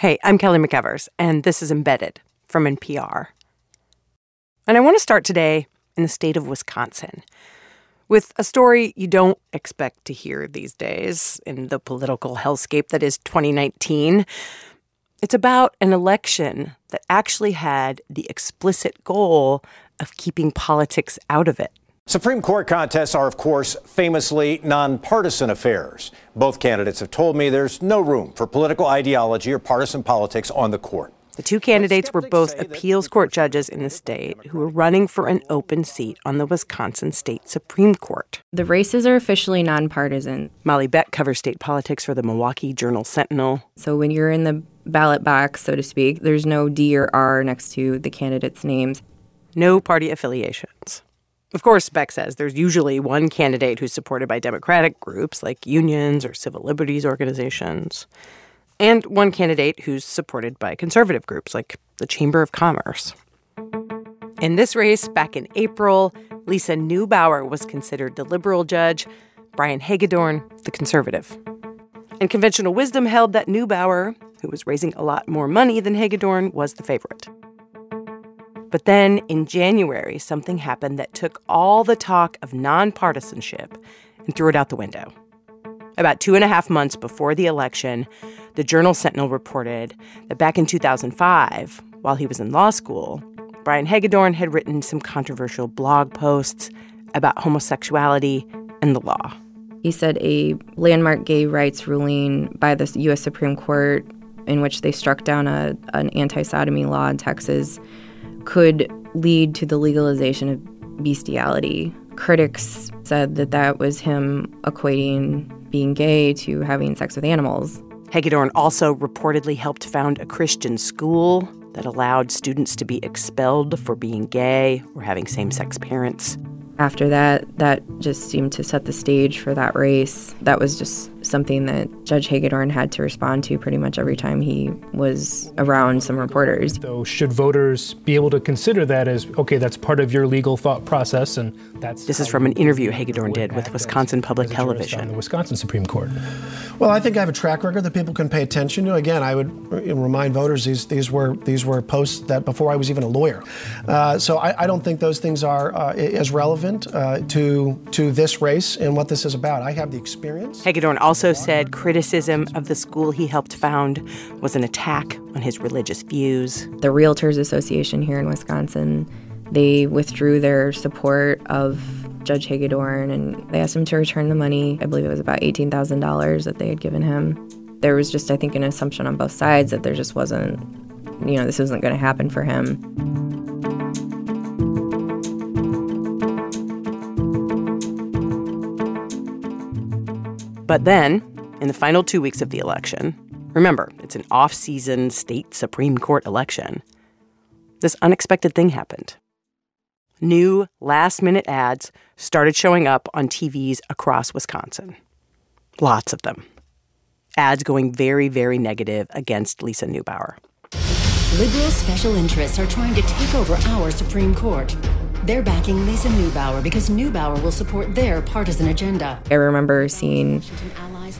Hey, I'm Kelly McEvers, and this is Embedded from NPR. And I want to start today in the state of Wisconsin with a story you don't expect to hear these days in the political hellscape that is 2019. It's about an election that actually had the explicit goal of keeping politics out of it. Supreme Court contests are, of course, famously nonpartisan affairs. Both candidates have told me there's no room for political ideology or partisan politics on the court. The two candidates were both appeals court judges in the state who were running for an open seat on the Wisconsin State Supreme Court. The races are officially nonpartisan. Molly Beck covers state politics for the Milwaukee Journal Sentinel. So when you're in the ballot box, so to speak, there's no D or R next to the candidates' names. No party affiliations. Of course, Beck says there's usually one candidate who's supported by Democratic groups like unions or civil liberties organizations, and one candidate who's supported by conservative groups like the Chamber of Commerce. In this race back in April, Lisa Neubauer was considered the liberal judge, Brian Hagedorn, the conservative. And conventional wisdom held that Neubauer, who was raising a lot more money than Hagedorn, was the favorite. But then in January, something happened that took all the talk of nonpartisanship and threw it out the window. About two and a half months before the election, the Journal Sentinel reported that back in 2005, while he was in law school, Brian Hagedorn had written some controversial blog posts about homosexuality and the law. He said a landmark gay rights ruling by the U.S. Supreme Court, in which they struck down a, an anti sodomy law in Texas, could lead to the legalization of bestiality. Critics said that that was him equating being gay to having sex with animals. Hagedorn also reportedly helped found a Christian school that allowed students to be expelled for being gay or having same sex parents. After that, that just seemed to set the stage for that race. That was just something that Judge Hagedorn had to respond to pretty much every time he was around some reporters. So, should voters be able to consider that as okay, that's part of your legal thought process, and that's this is from an interview Hagedorn did with Wisconsin Public Television. The Wisconsin Supreme Court. Well, I think I have a track record that people can pay attention to. Again, I would remind voters these these were these were posts that before I was even a lawyer, uh, so I, I, don't think those things are uh, as relevant uh, to to this race and what this is about. I have the experience. Hagedorn also said criticism of the school he helped found was an attack on his religious views. The Realtors Association here in Wisconsin, they withdrew their support of Judge Hagedorn and they asked him to return the money. I believe it was about $18,000 that they had given him. There was just, I think, an assumption on both sides that there just wasn't, you know, this wasn't going to happen for him. But then, in the final two weeks of the election, remember, it's an off season state Supreme Court election, this unexpected thing happened. New last minute ads started showing up on TVs across Wisconsin. Lots of them. Ads going very, very negative against Lisa Neubauer. Liberal special interests are trying to take over our Supreme Court. They're backing Lisa Neubauer because Neubauer will support their partisan agenda. I remember seeing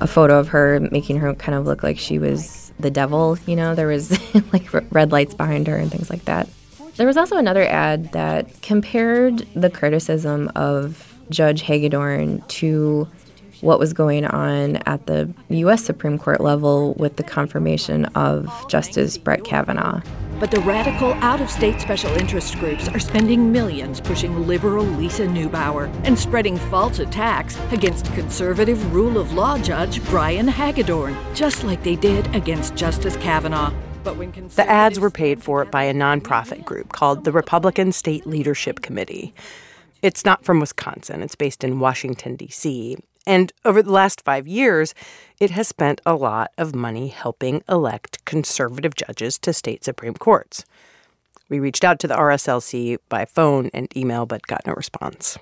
a photo of her making her kind of look like she was the devil, you know, there was like red lights behind her and things like that. There was also another ad that compared the criticism of Judge Hagedorn to what was going on at the U.S. Supreme Court level with the confirmation of Justice Brett Kavanaugh. But the radical out of state special interest groups are spending millions pushing liberal Lisa Neubauer and spreading false attacks against conservative rule of law judge Brian Hagedorn, just like they did against Justice Kavanaugh. The ads were paid for by a nonprofit group called the Republican State Leadership Committee. It's not from Wisconsin, it's based in Washington, D.C. And over the last five years, it has spent a lot of money helping elect conservative judges to state Supreme Courts. We reached out to the RSLC by phone and email, but got no response.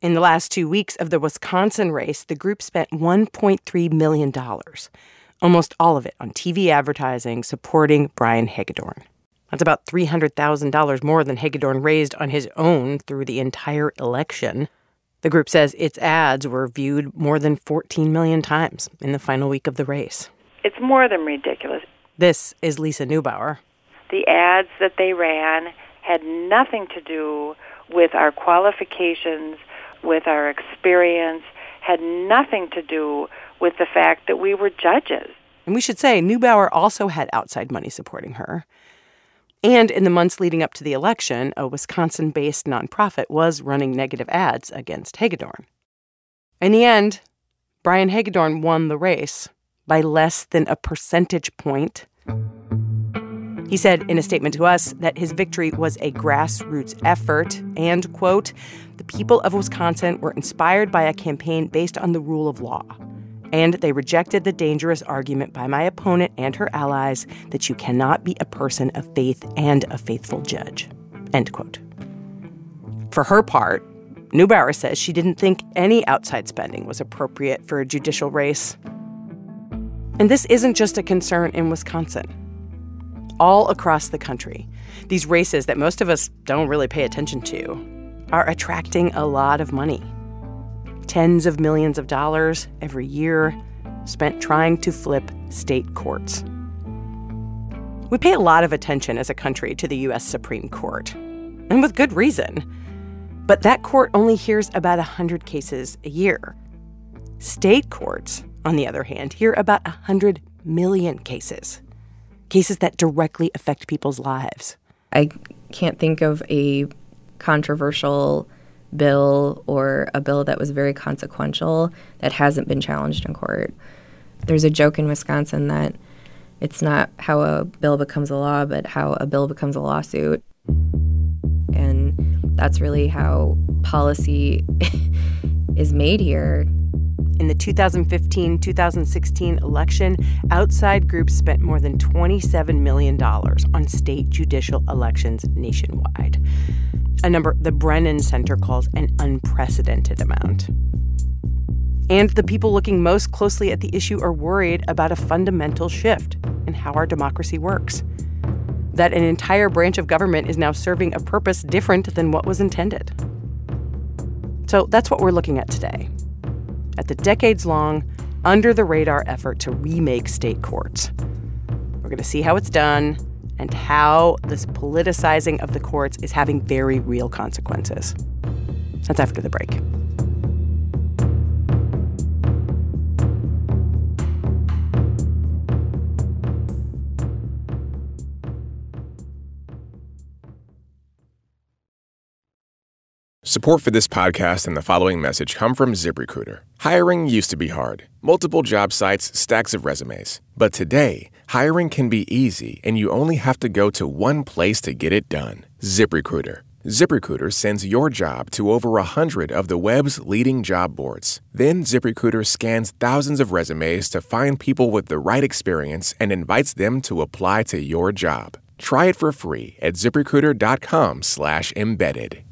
In the last two weeks of the Wisconsin race, the group spent $1.3 million, almost all of it on TV advertising supporting Brian Hagedorn. That's about $300,000 more than Hagedorn raised on his own through the entire election. The group says its ads were viewed more than 14 million times in the final week of the race. It's more than ridiculous. This is Lisa Neubauer. The ads that they ran had nothing to do with our qualifications, with our experience, had nothing to do with the fact that we were judges. And we should say, Neubauer also had outside money supporting her. And in the months leading up to the election, a Wisconsin based nonprofit was running negative ads against Hagedorn. In the end, Brian Hagedorn won the race by less than a percentage point. He said in a statement to us that his victory was a grassroots effort and, quote, the people of Wisconsin were inspired by a campaign based on the rule of law and they rejected the dangerous argument by my opponent and her allies that you cannot be a person of faith and a faithful judge. End quote. For her part, Neubauer says she didn't think any outside spending was appropriate for a judicial race. And this isn't just a concern in Wisconsin. All across the country, these races that most of us don't really pay attention to are attracting a lot of money tens of millions of dollars every year spent trying to flip state courts. We pay a lot of attention as a country to the U.S. Supreme Court, and with good reason. But that court only hears about 100 cases a year. State courts, on the other hand, hear about 100 million cases, cases that directly affect people's lives. I can't think of a controversial bill or a bill that was very consequential that hasn't been challenged in court. There's a joke in Wisconsin that it's not how a bill becomes a law, but how a bill becomes a lawsuit. And that's really how policy is made here. In the 2015 2016 election, outside groups spent more than $27 million on state judicial elections nationwide a number the Brennan Center calls an unprecedented amount. And the people looking most closely at the issue are worried about a fundamental shift in how our democracy works. That an entire branch of government is now serving a purpose different than what was intended. So that's what we're looking at today at the decades long, under the radar effort to remake state courts. We're going to see how it's done and how this politicizing of the courts is having very real consequences. That's after the break. Support for this podcast and the following message come from ZipRecruiter. Hiring used to be hard multiple job sites, stacks of resumes. But today, hiring can be easy, and you only have to go to one place to get it done ZipRecruiter. ZipRecruiter sends your job to over 100 of the web's leading job boards. Then ZipRecruiter scans thousands of resumes to find people with the right experience and invites them to apply to your job. Try it for free at ziprecruiter.com/embedded.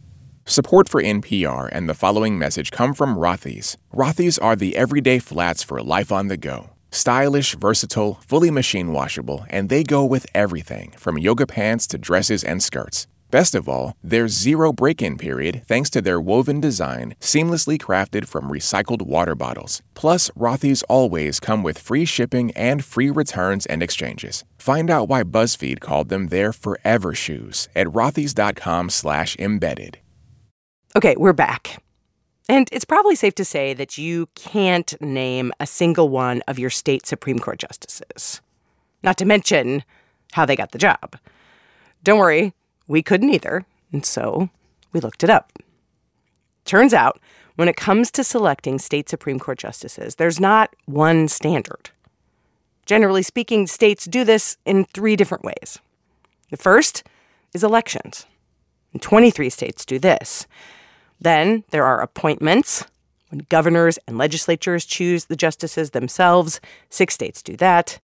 Support for NPR and the following message come from Rothy's. Rothy's are the everyday flats for life on the go. Stylish, versatile, fully machine washable, and they go with everything from yoga pants to dresses and skirts. Best of all, there's zero break in period thanks to their woven design, seamlessly crafted from recycled water bottles. Plus, Rothy's always come with free shipping and free returns and exchanges. Find out why BuzzFeed called them their forever shoes at rothys.com slash embedded. Okay, we're back. And it's probably safe to say that you can't name a single one of your state Supreme Court justices, not to mention how they got the job. Don't worry, we couldn't either, and so we looked it up. Turns out, when it comes to selecting state Supreme Court justices, there's not one standard. Generally speaking, states do this in three different ways. The first is elections. And 23 states do this. Then there are appointments. When governors and legislatures choose the justices themselves, six states do that.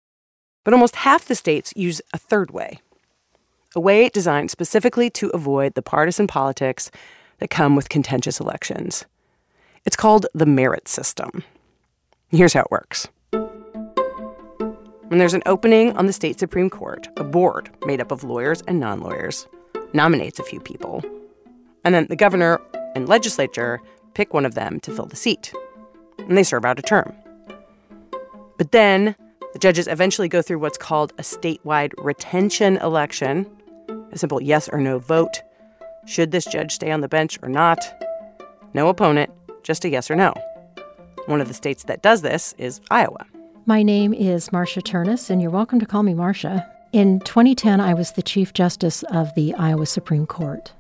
But almost half the states use a third way a way designed specifically to avoid the partisan politics that come with contentious elections. It's called the merit system. Here's how it works. When there's an opening on the state Supreme Court, a board made up of lawyers and non lawyers nominates a few people. And then the governor and legislature pick one of them to fill the seat, and they serve out a term. But then The judges eventually go through what's called a statewide retention election, a simple yes or no vote. Should this judge stay on the bench or not? No opponent, just a yes or no. One of the states that does this is Iowa. My name is Marsha Ternus, and you're welcome to call me Marsha. In 2010, I was the Chief Justice of the Iowa Supreme Court.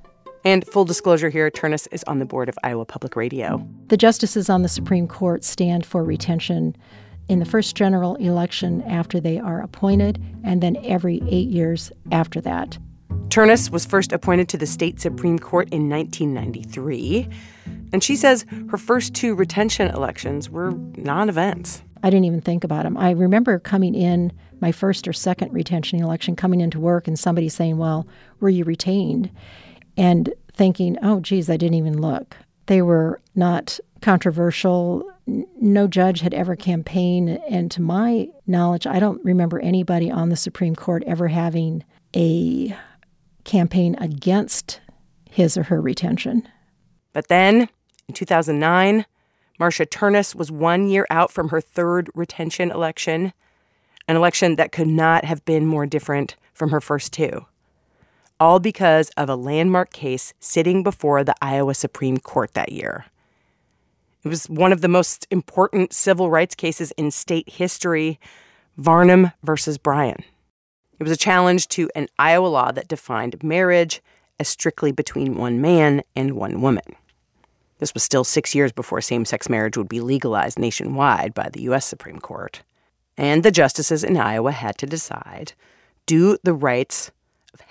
And full disclosure here, Ternus is on the board of Iowa Public Radio. The justices on the Supreme Court stand for retention in the first general election after they are appointed, and then every eight years after that. Ternus was first appointed to the state Supreme Court in 1993, and she says her first two retention elections were non events. I didn't even think about them. I remember coming in my first or second retention election, coming into work, and somebody saying, Well, were you retained? And thinking, Oh, geez, I didn't even look. They were not controversial. No judge had ever campaigned. And to my knowledge, I don't remember anybody on the Supreme Court ever having a campaign against his or her retention. But then, in 2009, Marsha Ternus was one year out from her third retention election, an election that could not have been more different from her first two. All because of a landmark case sitting before the Iowa Supreme Court that year. It was one of the most important civil rights cases in state history Varnum versus Brien. It was a challenge to an Iowa law that defined marriage as strictly between one man and one woman. This was still six years before same sex marriage would be legalized nationwide by the U.S. Supreme Court. And the justices in Iowa had to decide do the rights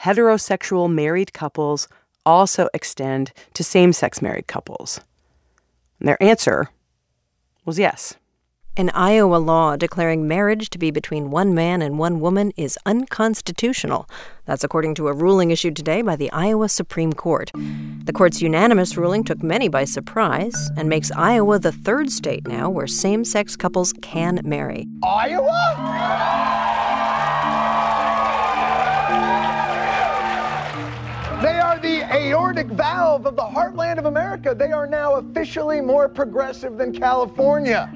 heterosexual married couples also extend to same sex married couples? And their answer was yes. An Iowa law declaring marriage to be between one man and one woman is unconstitutional. That's according to a ruling issued today by the Iowa Supreme Court. The court's unanimous ruling took many by surprise and makes Iowa the third state now where same sex couples can marry. Iowa? Aortic valve of the heartland of America. They are now officially more progressive than California.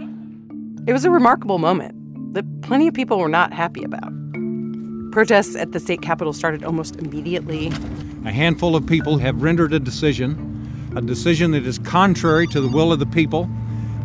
It was a remarkable moment that plenty of people were not happy about. Protests at the state capitol started almost immediately. A handful of people have rendered a decision, a decision that is contrary to the will of the people.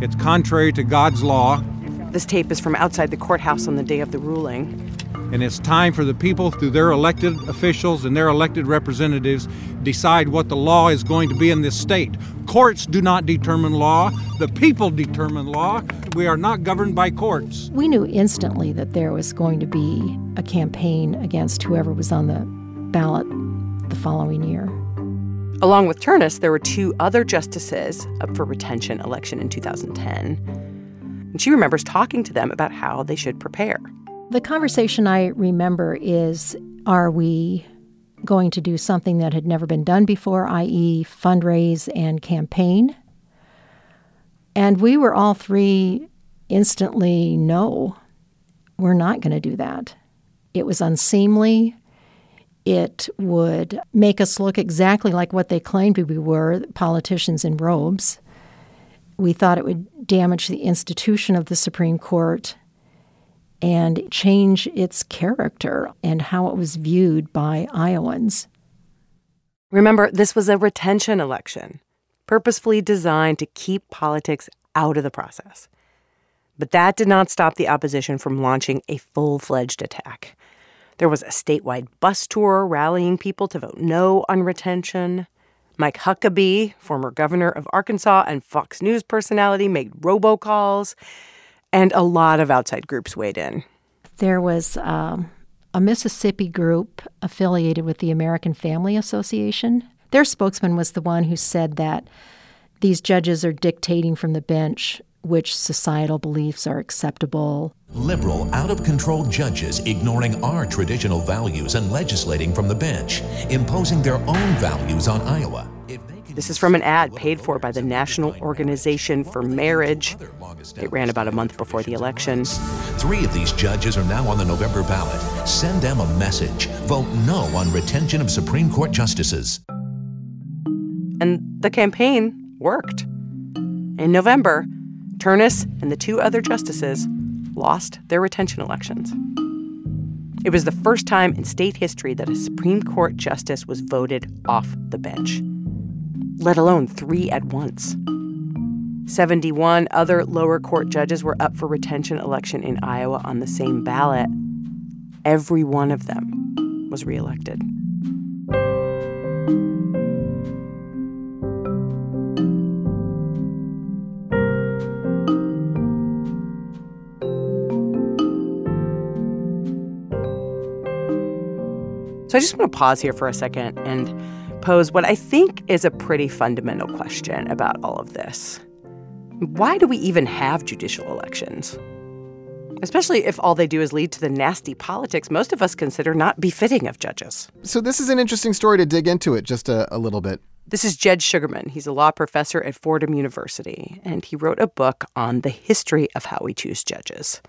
It's contrary to God's law. This tape is from outside the courthouse on the day of the ruling. And it's time for the people, through their elected officials and their elected representatives, decide what the law is going to be in this state. Courts do not determine law, the people determine law. We are not governed by courts. We knew instantly that there was going to be a campaign against whoever was on the ballot the following year. Along with Ternus, there were two other justices up for retention election in 2010. And she remembers talking to them about how they should prepare. The conversation I remember is are we going to do something that had never been done before, i.e., fundraise and campaign? And we were all three instantly no, we're not going to do that. It was unseemly. It would make us look exactly like what they claimed we were politicians in robes. We thought it would damage the institution of the Supreme Court and change its character and how it was viewed by Iowans. Remember, this was a retention election, purposefully designed to keep politics out of the process. But that did not stop the opposition from launching a full fledged attack. There was a statewide bus tour rallying people to vote no on retention. Mike Huckabee, former governor of Arkansas and Fox News personality, made robocalls and a lot of outside groups weighed in. There was um, a Mississippi group affiliated with the American Family Association. Their spokesman was the one who said that these judges are dictating from the bench which societal beliefs are acceptable. Liberal, out of control judges ignoring our traditional values and legislating from the bench, imposing their own values on Iowa. This is from an ad paid for by the National Organization for Marriage. It ran about a month before the election. Three of these judges are now on the November ballot. Send them a message. Vote no on retention of Supreme Court justices. And the campaign worked. In November, Ternus and the two other justices lost their retention elections. It was the first time in state history that a Supreme Court justice was voted off the bench, let alone three at once. 71 other lower court judges were up for retention election in Iowa on the same ballot. Every one of them was reelected. So I just want to pause here for a second and pose what I think is a pretty fundamental question about all of this. Why do we even have judicial elections? Especially if all they do is lead to the nasty politics most of us consider not befitting of judges. So, this is an interesting story to dig into it just a, a little bit. This is Jed Shugerman. He's a law professor at Fordham University, and he wrote a book on the history of how we choose judges.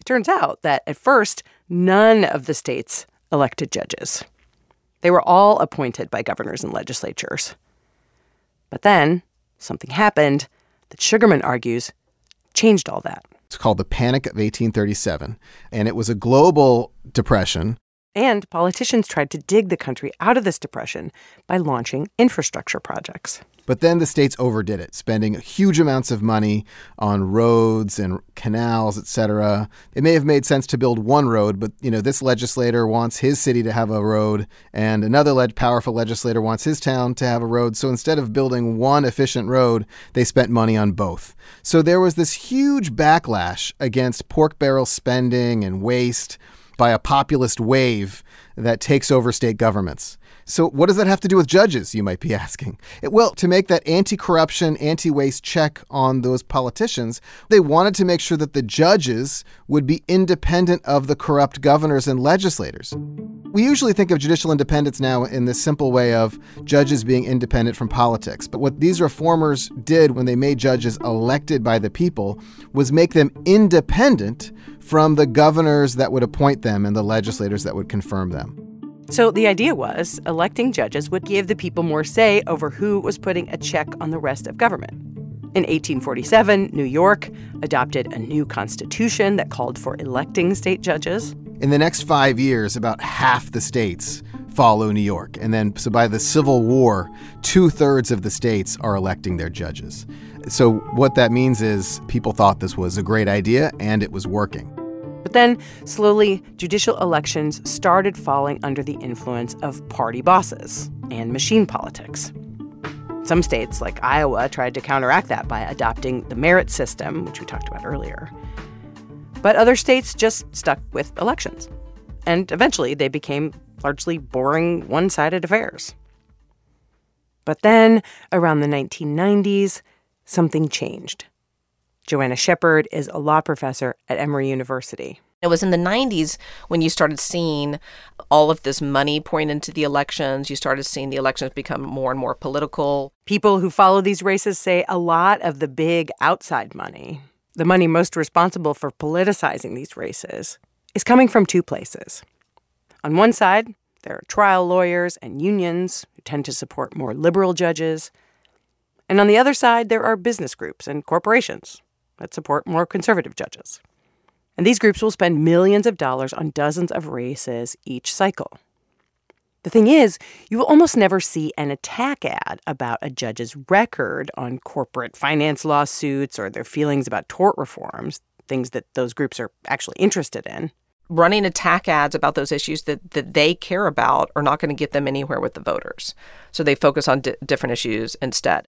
It turns out that at first, none of the states elected judges. They were all appointed by governors and legislatures. But then something happened that Shugerman argues changed all that. It's called the Panic of 1837, and it was a global depression. And politicians tried to dig the country out of this depression by launching infrastructure projects. But then the states overdid it, spending huge amounts of money on roads and canals, etc. It may have made sense to build one road, but you know, this legislator wants his city to have a road and another powerful legislator wants his town to have a road. So instead of building one efficient road, they spent money on both. So there was this huge backlash against pork barrel spending and waste by a populist wave that takes over state governments. So, what does that have to do with judges, you might be asking? It, well, to make that anti corruption, anti waste check on those politicians, they wanted to make sure that the judges would be independent of the corrupt governors and legislators. We usually think of judicial independence now in this simple way of judges being independent from politics. But what these reformers did when they made judges elected by the people was make them independent from the governors that would appoint them and the legislators that would confirm them. So the idea was electing judges would give the people more say over who was putting a check on the rest of government. In 1847, New York adopted a new constitution that called for electing state judges. In the next five years, about half the states follow New York. And then, so by the Civil War, two thirds of the states are electing their judges. So, what that means is people thought this was a great idea and it was working. But then, slowly, judicial elections started falling under the influence of party bosses and machine politics. Some states, like Iowa, tried to counteract that by adopting the merit system, which we talked about earlier. But other states just stuck with elections. And eventually, they became largely boring, one sided affairs. But then, around the 1990s, something changed. Joanna Shepherd is a law professor at Emory University. It was in the 90s when you started seeing all of this money pouring into the elections. You started seeing the elections become more and more political. People who follow these races say a lot of the big outside money, the money most responsible for politicizing these races, is coming from two places. On one side, there are trial lawyers and unions who tend to support more liberal judges. And on the other side, there are business groups and corporations that support more conservative judges. And these groups will spend millions of dollars on dozens of races each cycle. The thing is, you will almost never see an attack ad about a judge's record on corporate finance lawsuits or their feelings about tort reforms, things that those groups are actually interested in. Running attack ads about those issues that, that they care about are not going to get them anywhere with the voters. So they focus on di- different issues instead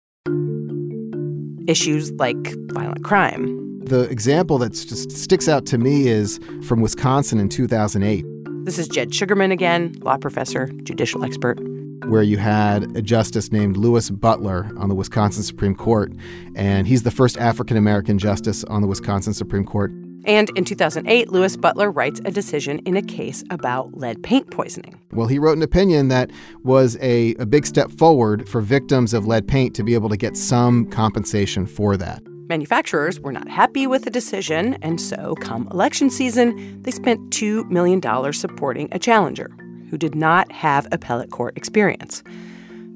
issues like violent crime. The example that just sticks out to me is from Wisconsin in 2008. This is Jed Shugerman again, law professor, judicial expert. Where you had a justice named Louis Butler on the Wisconsin Supreme Court, and he's the first African American justice on the Wisconsin Supreme Court. And in 2008, Louis Butler writes a decision in a case about lead paint poisoning. Well, he wrote an opinion that was a, a big step forward for victims of lead paint to be able to get some compensation for that. Manufacturers were not happy with the decision, and so, come election season, they spent $2 million supporting a challenger who did not have appellate court experience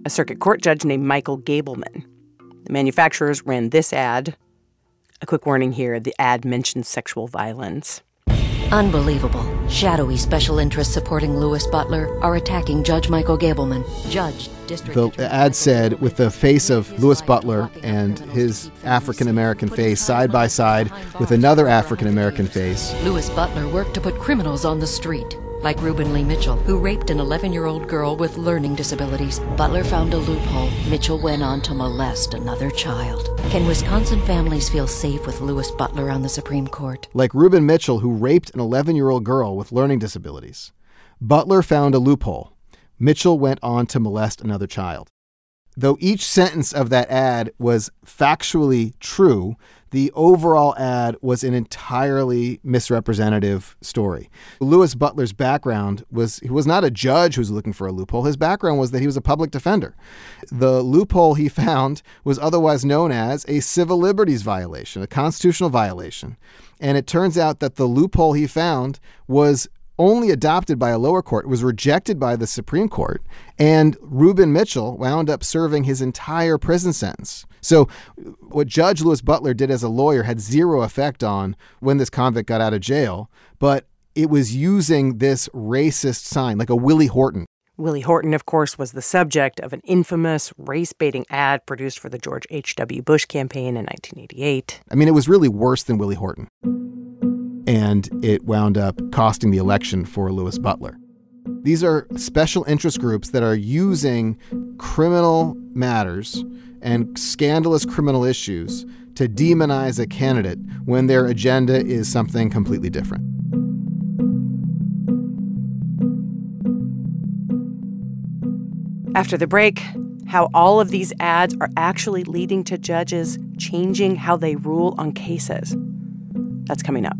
a circuit court judge named Michael Gableman. The manufacturers ran this ad A quick warning here the ad mentions sexual violence. Unbelievable. Shadowy special interests supporting Louis Butler are attacking Judge Michael Gableman. Judge, District. The ad said, with the face of Louis Butler and his African American face side by side with another African American face. Louis Butler worked to put criminals on the street like Reuben Lee Mitchell, who raped an 11 year old girl with learning disabilities. Butler found a loophole. Mitchell went on to molest another child. Can Wisconsin families feel safe with Louis Butler on the Supreme Court? Like Reuben Mitchell, who raped an 11 year old girl with learning disabilities. Butler found a loophole. Mitchell went on to molest another child. Though each sentence of that ad was factually true, the overall ad was an entirely misrepresentative story. Louis Butler's background was he was not a judge who was looking for a loophole. His background was that he was a public defender. The loophole he found was otherwise known as a civil liberties violation, a constitutional violation. And it turns out that the loophole he found was only adopted by a lower court. Was rejected by the Supreme Court. And Reuben Mitchell wound up serving his entire prison sentence. So, what Judge Louis Butler did as a lawyer had zero effect on when this convict got out of jail, but it was using this racist sign, like a Willie Horton. Willie Horton, of course, was the subject of an infamous race baiting ad produced for the George H.W. Bush campaign in 1988. I mean, it was really worse than Willie Horton and it wound up costing the election for Louis Butler. These are special interest groups that are using criminal matters and scandalous criminal issues to demonize a candidate when their agenda is something completely different. After the break, how all of these ads are actually leading to judges changing how they rule on cases. That's coming up.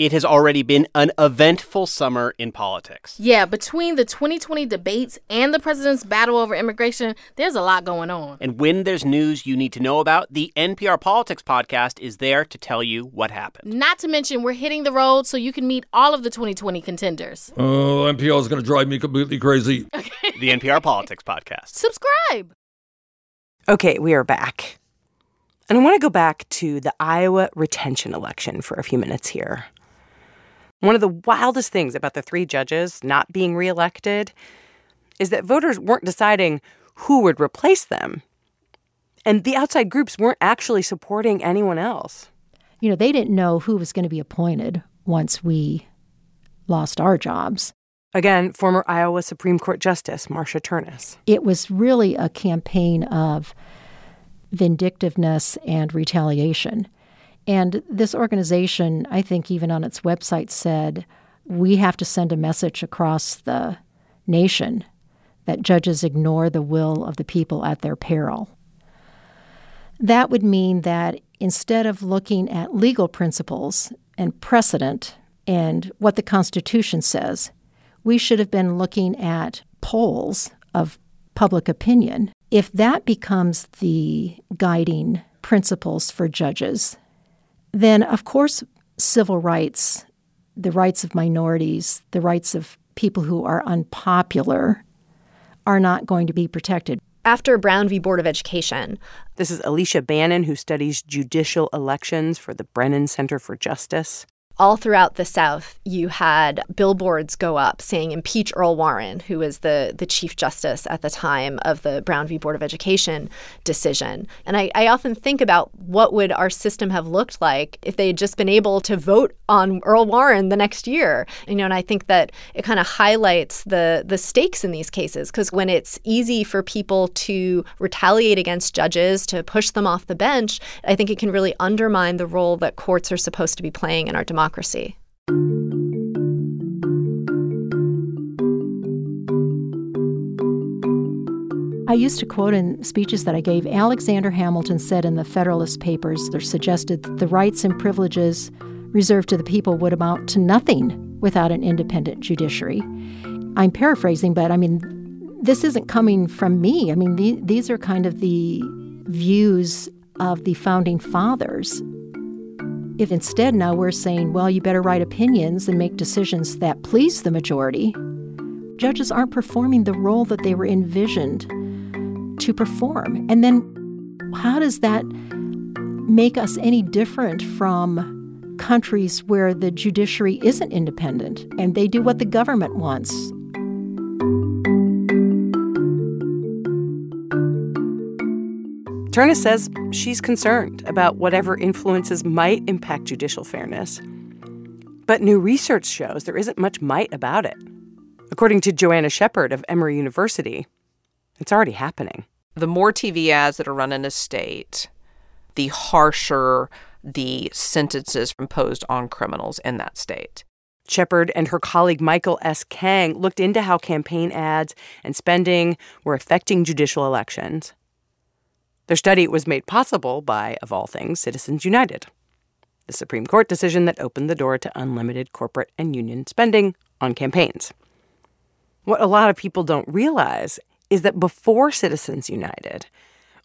It has already been an eventful summer in politics. Yeah, between the 2020 debates and the president's battle over immigration, there's a lot going on. And when there's news you need to know about, the NPR Politics podcast is there to tell you what happened. Not to mention, we're hitting the road so you can meet all of the 2020 contenders. Oh, NPR is going to drive me completely crazy. the NPR Politics podcast. Subscribe. Okay, we are back. And I want to go back to the Iowa retention election for a few minutes here. One of the wildest things about the three judges not being reelected is that voters weren't deciding who would replace them. And the outside groups weren't actually supporting anyone else. You know, they didn't know who was going to be appointed once we lost our jobs. Again, former Iowa Supreme Court Justice Marsha Ternus. It was really a campaign of vindictiveness and retaliation. And this organization, I think, even on its website, said we have to send a message across the nation that judges ignore the will of the people at their peril. That would mean that instead of looking at legal principles and precedent and what the Constitution says, we should have been looking at polls of public opinion. If that becomes the guiding principles for judges, then of course civil rights, the rights of minorities, the rights of people who are unpopular are not going to be protected. After Brown v. Board of Education. This is Alicia Bannon, who studies judicial elections for the Brennan Center for Justice all throughout the South, you had billboards go up saying impeach Earl Warren, who was the, the Chief Justice at the time of the Brown v. Board of Education decision. And I, I often think about what would our system have looked like if they had just been able to vote on Earl Warren the next year. You know, and I think that it kind of highlights the the stakes in these cases because when it's easy for people to retaliate against judges, to push them off the bench, I think it can really undermine the role that courts are supposed to be playing in our democracy democracy. I used to quote in speeches that I gave. Alexander Hamilton said in the Federalist Papers, they suggested that the rights and privileges reserved to the people would amount to nothing without an independent judiciary. I'm paraphrasing, but I mean, this isn't coming from me. I mean, the, these are kind of the views of the founding fathers if instead now we're saying, well, you better write opinions and make decisions that please the majority, judges aren't performing the role that they were envisioned to perform. And then how does that make us any different from countries where the judiciary isn't independent and they do what the government wants? Ternus says she's concerned about whatever influences might impact judicial fairness. But new research shows there isn't much might about it. According to Joanna Shepherd of Emory University, it's already happening. The more TV ads that are run in a state, the harsher the sentences imposed on criminals in that state. Shepherd and her colleague Michael S. Kang looked into how campaign ads and spending were affecting judicial elections. Their study was made possible by, of all things, Citizens United, the Supreme Court decision that opened the door to unlimited corporate and union spending on campaigns. What a lot of people don't realize is that before Citizens United,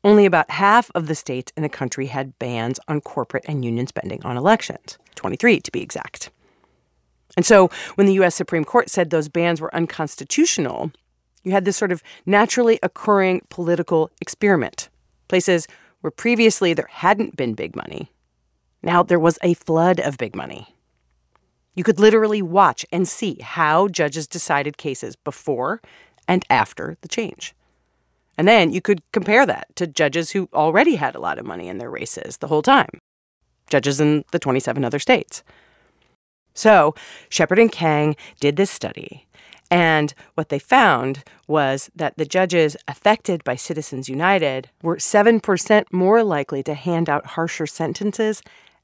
only about half of the states in the country had bans on corporate and union spending on elections, 23 to be exact. And so when the U.S. Supreme Court said those bans were unconstitutional, you had this sort of naturally occurring political experiment places where previously there hadn't been big money. Now there was a flood of big money. You could literally watch and see how judges decided cases before and after the change. And then you could compare that to judges who already had a lot of money in their races the whole time, judges in the 27 other states. So Shepherd and Kang did this study and what they found was that the judges affected by Citizens United were 7% more likely to hand out harsher sentences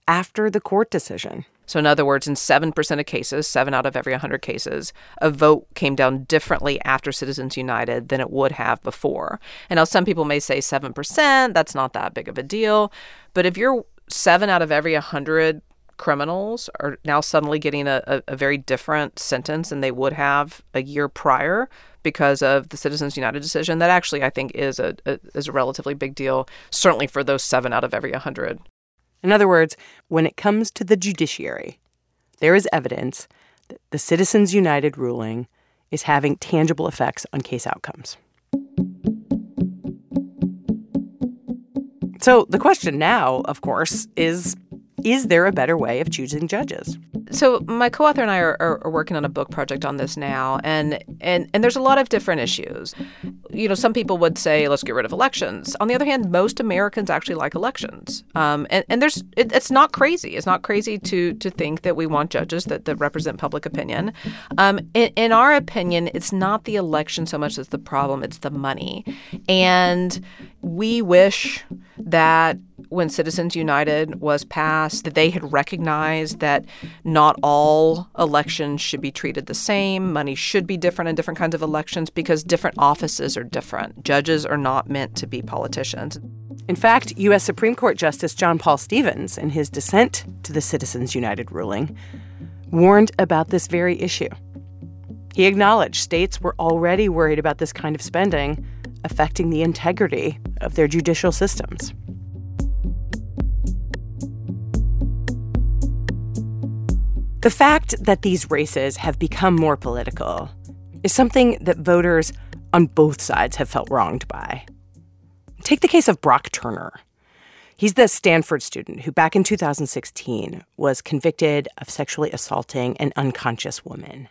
after the court decision. So, in other words, in 7% of cases, seven out of every 100 cases, a vote came down differently after Citizens United than it would have before. And now some people may say 7%, that's not that big of a deal. But if you're seven out of every 100 criminals are now suddenly getting a, a, a, very different sentence than they would have a year prior because of the Citizens United decision. That actually, I think, is a, a is a relatively big deal, certainly for those seven out of every 100. In other words, when it comes to the judiciary, there is evidence that the Citizens United ruling is having tangible effects on case outcomes. So the question now, of course, is is there a better way of choosing judges? So my co-author and I are, are, are, working on a book project on this now, and and and there's a lot of different issues. You know, some people would say let's get rid of elections. On the other hand, most Americans actually like elections, um, and and there's it, it's not crazy. It's not crazy to to think that we want judges that, that represent public opinion. Um, in, in our opinion, it's not the election so much as the problem; it's the money, and we wish that when Citizens United was passed that they had recognized that not all elections should be treated the same. Money should be different in different kinds of elections because different offices are different. Judges are not meant to be politicians. In fact, U.S. Supreme Court Justice John Paul Stevens, in his dissent to the Citizens United ruling, warned about this very issue. He acknowledged states were already worried about this kind of spending affecting the integrity of their judicial systems. The fact that these races have become more political is something that voters on both sides have felt wronged by. Take the case of Brock Turner. He's the Stanford student who, back in 2016, was convicted of sexually assaulting an unconscious woman.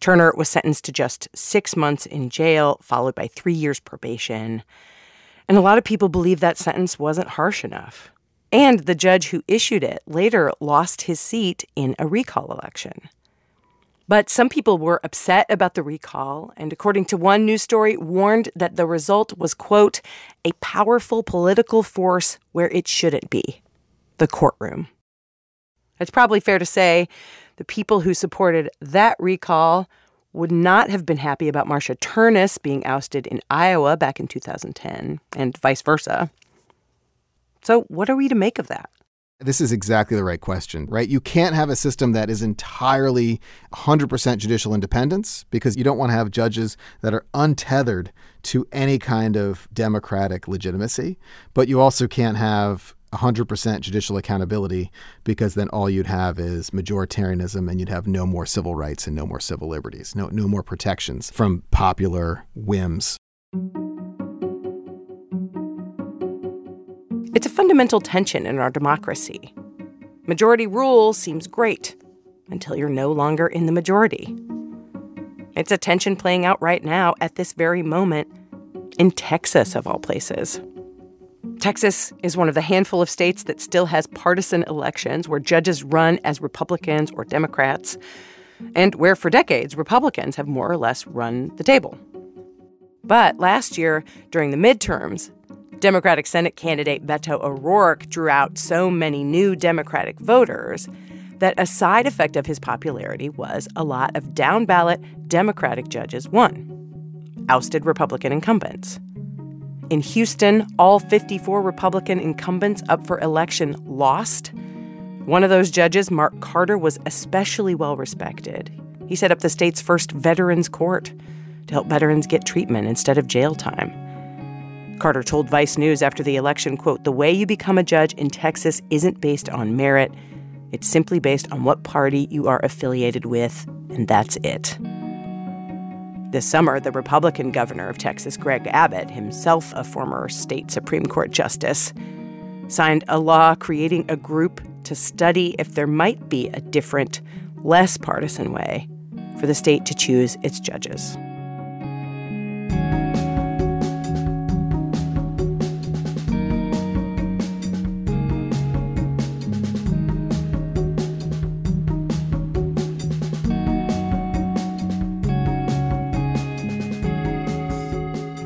Turner was sentenced to just six months in jail, followed by three years probation. And a lot of people believe that sentence wasn't harsh enough. And the judge who issued it later lost his seat in a recall election. But some people were upset about the recall, and according to one news story, warned that the result was, quote, a powerful political force where it shouldn't be the courtroom. It's probably fair to say the people who supported that recall would not have been happy about Marsha Ternus being ousted in Iowa back in 2010, and vice versa. So, what are we to make of that? This is exactly the right question, right? You can't have a system that is entirely 100% judicial independence because you don't want to have judges that are untethered to any kind of democratic legitimacy. But you also can't have 100% judicial accountability because then all you'd have is majoritarianism and you'd have no more civil rights and no more civil liberties, no, no more protections from popular whims. It's a fundamental tension in our democracy. Majority rule seems great until you're no longer in the majority. It's a tension playing out right now at this very moment in Texas, of all places. Texas is one of the handful of states that still has partisan elections where judges run as Republicans or Democrats, and where for decades Republicans have more or less run the table. But last year, during the midterms, Democratic Senate candidate Beto O'Rourke drew out so many new Democratic voters that a side effect of his popularity was a lot of down ballot Democratic judges won, ousted Republican incumbents. In Houston, all 54 Republican incumbents up for election lost. One of those judges, Mark Carter, was especially well respected. He set up the state's first veterans court to help veterans get treatment instead of jail time. Carter told Vice News after the election, quote, "The way you become a judge in Texas isn't based on merit. It's simply based on what party you are affiliated with, and that's it." This summer, the Republican governor of Texas, Greg Abbott, himself a former state Supreme Court justice, signed a law creating a group to study if there might be a different, less partisan way for the state to choose its judges.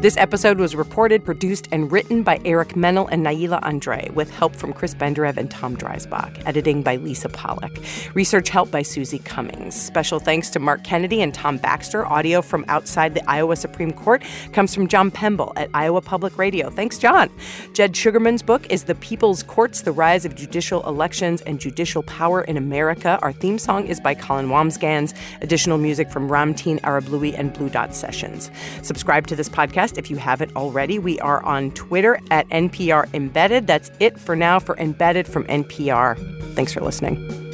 This episode was reported, produced, and written by Eric Mennel and Naila Andre, with help from Chris Benderev and Tom Dreisbach. Editing by Lisa Pollak. Research help by Susie Cummings. Special thanks to Mark Kennedy and Tom Baxter. Audio from outside the Iowa Supreme Court comes from John Pemble at Iowa Public Radio. Thanks, John. Jed Shugerman's book is The People's Courts The Rise of Judicial Elections and Judicial Power in America. Our theme song is by Colin Wambsgans. Additional music from Ramtin Arablouei and Blue Dot Sessions. Subscribe to this podcast podcast if you haven't already. We are on Twitter at NPR Embedded. That's it for now for Embedded from NPR. Thanks for listening.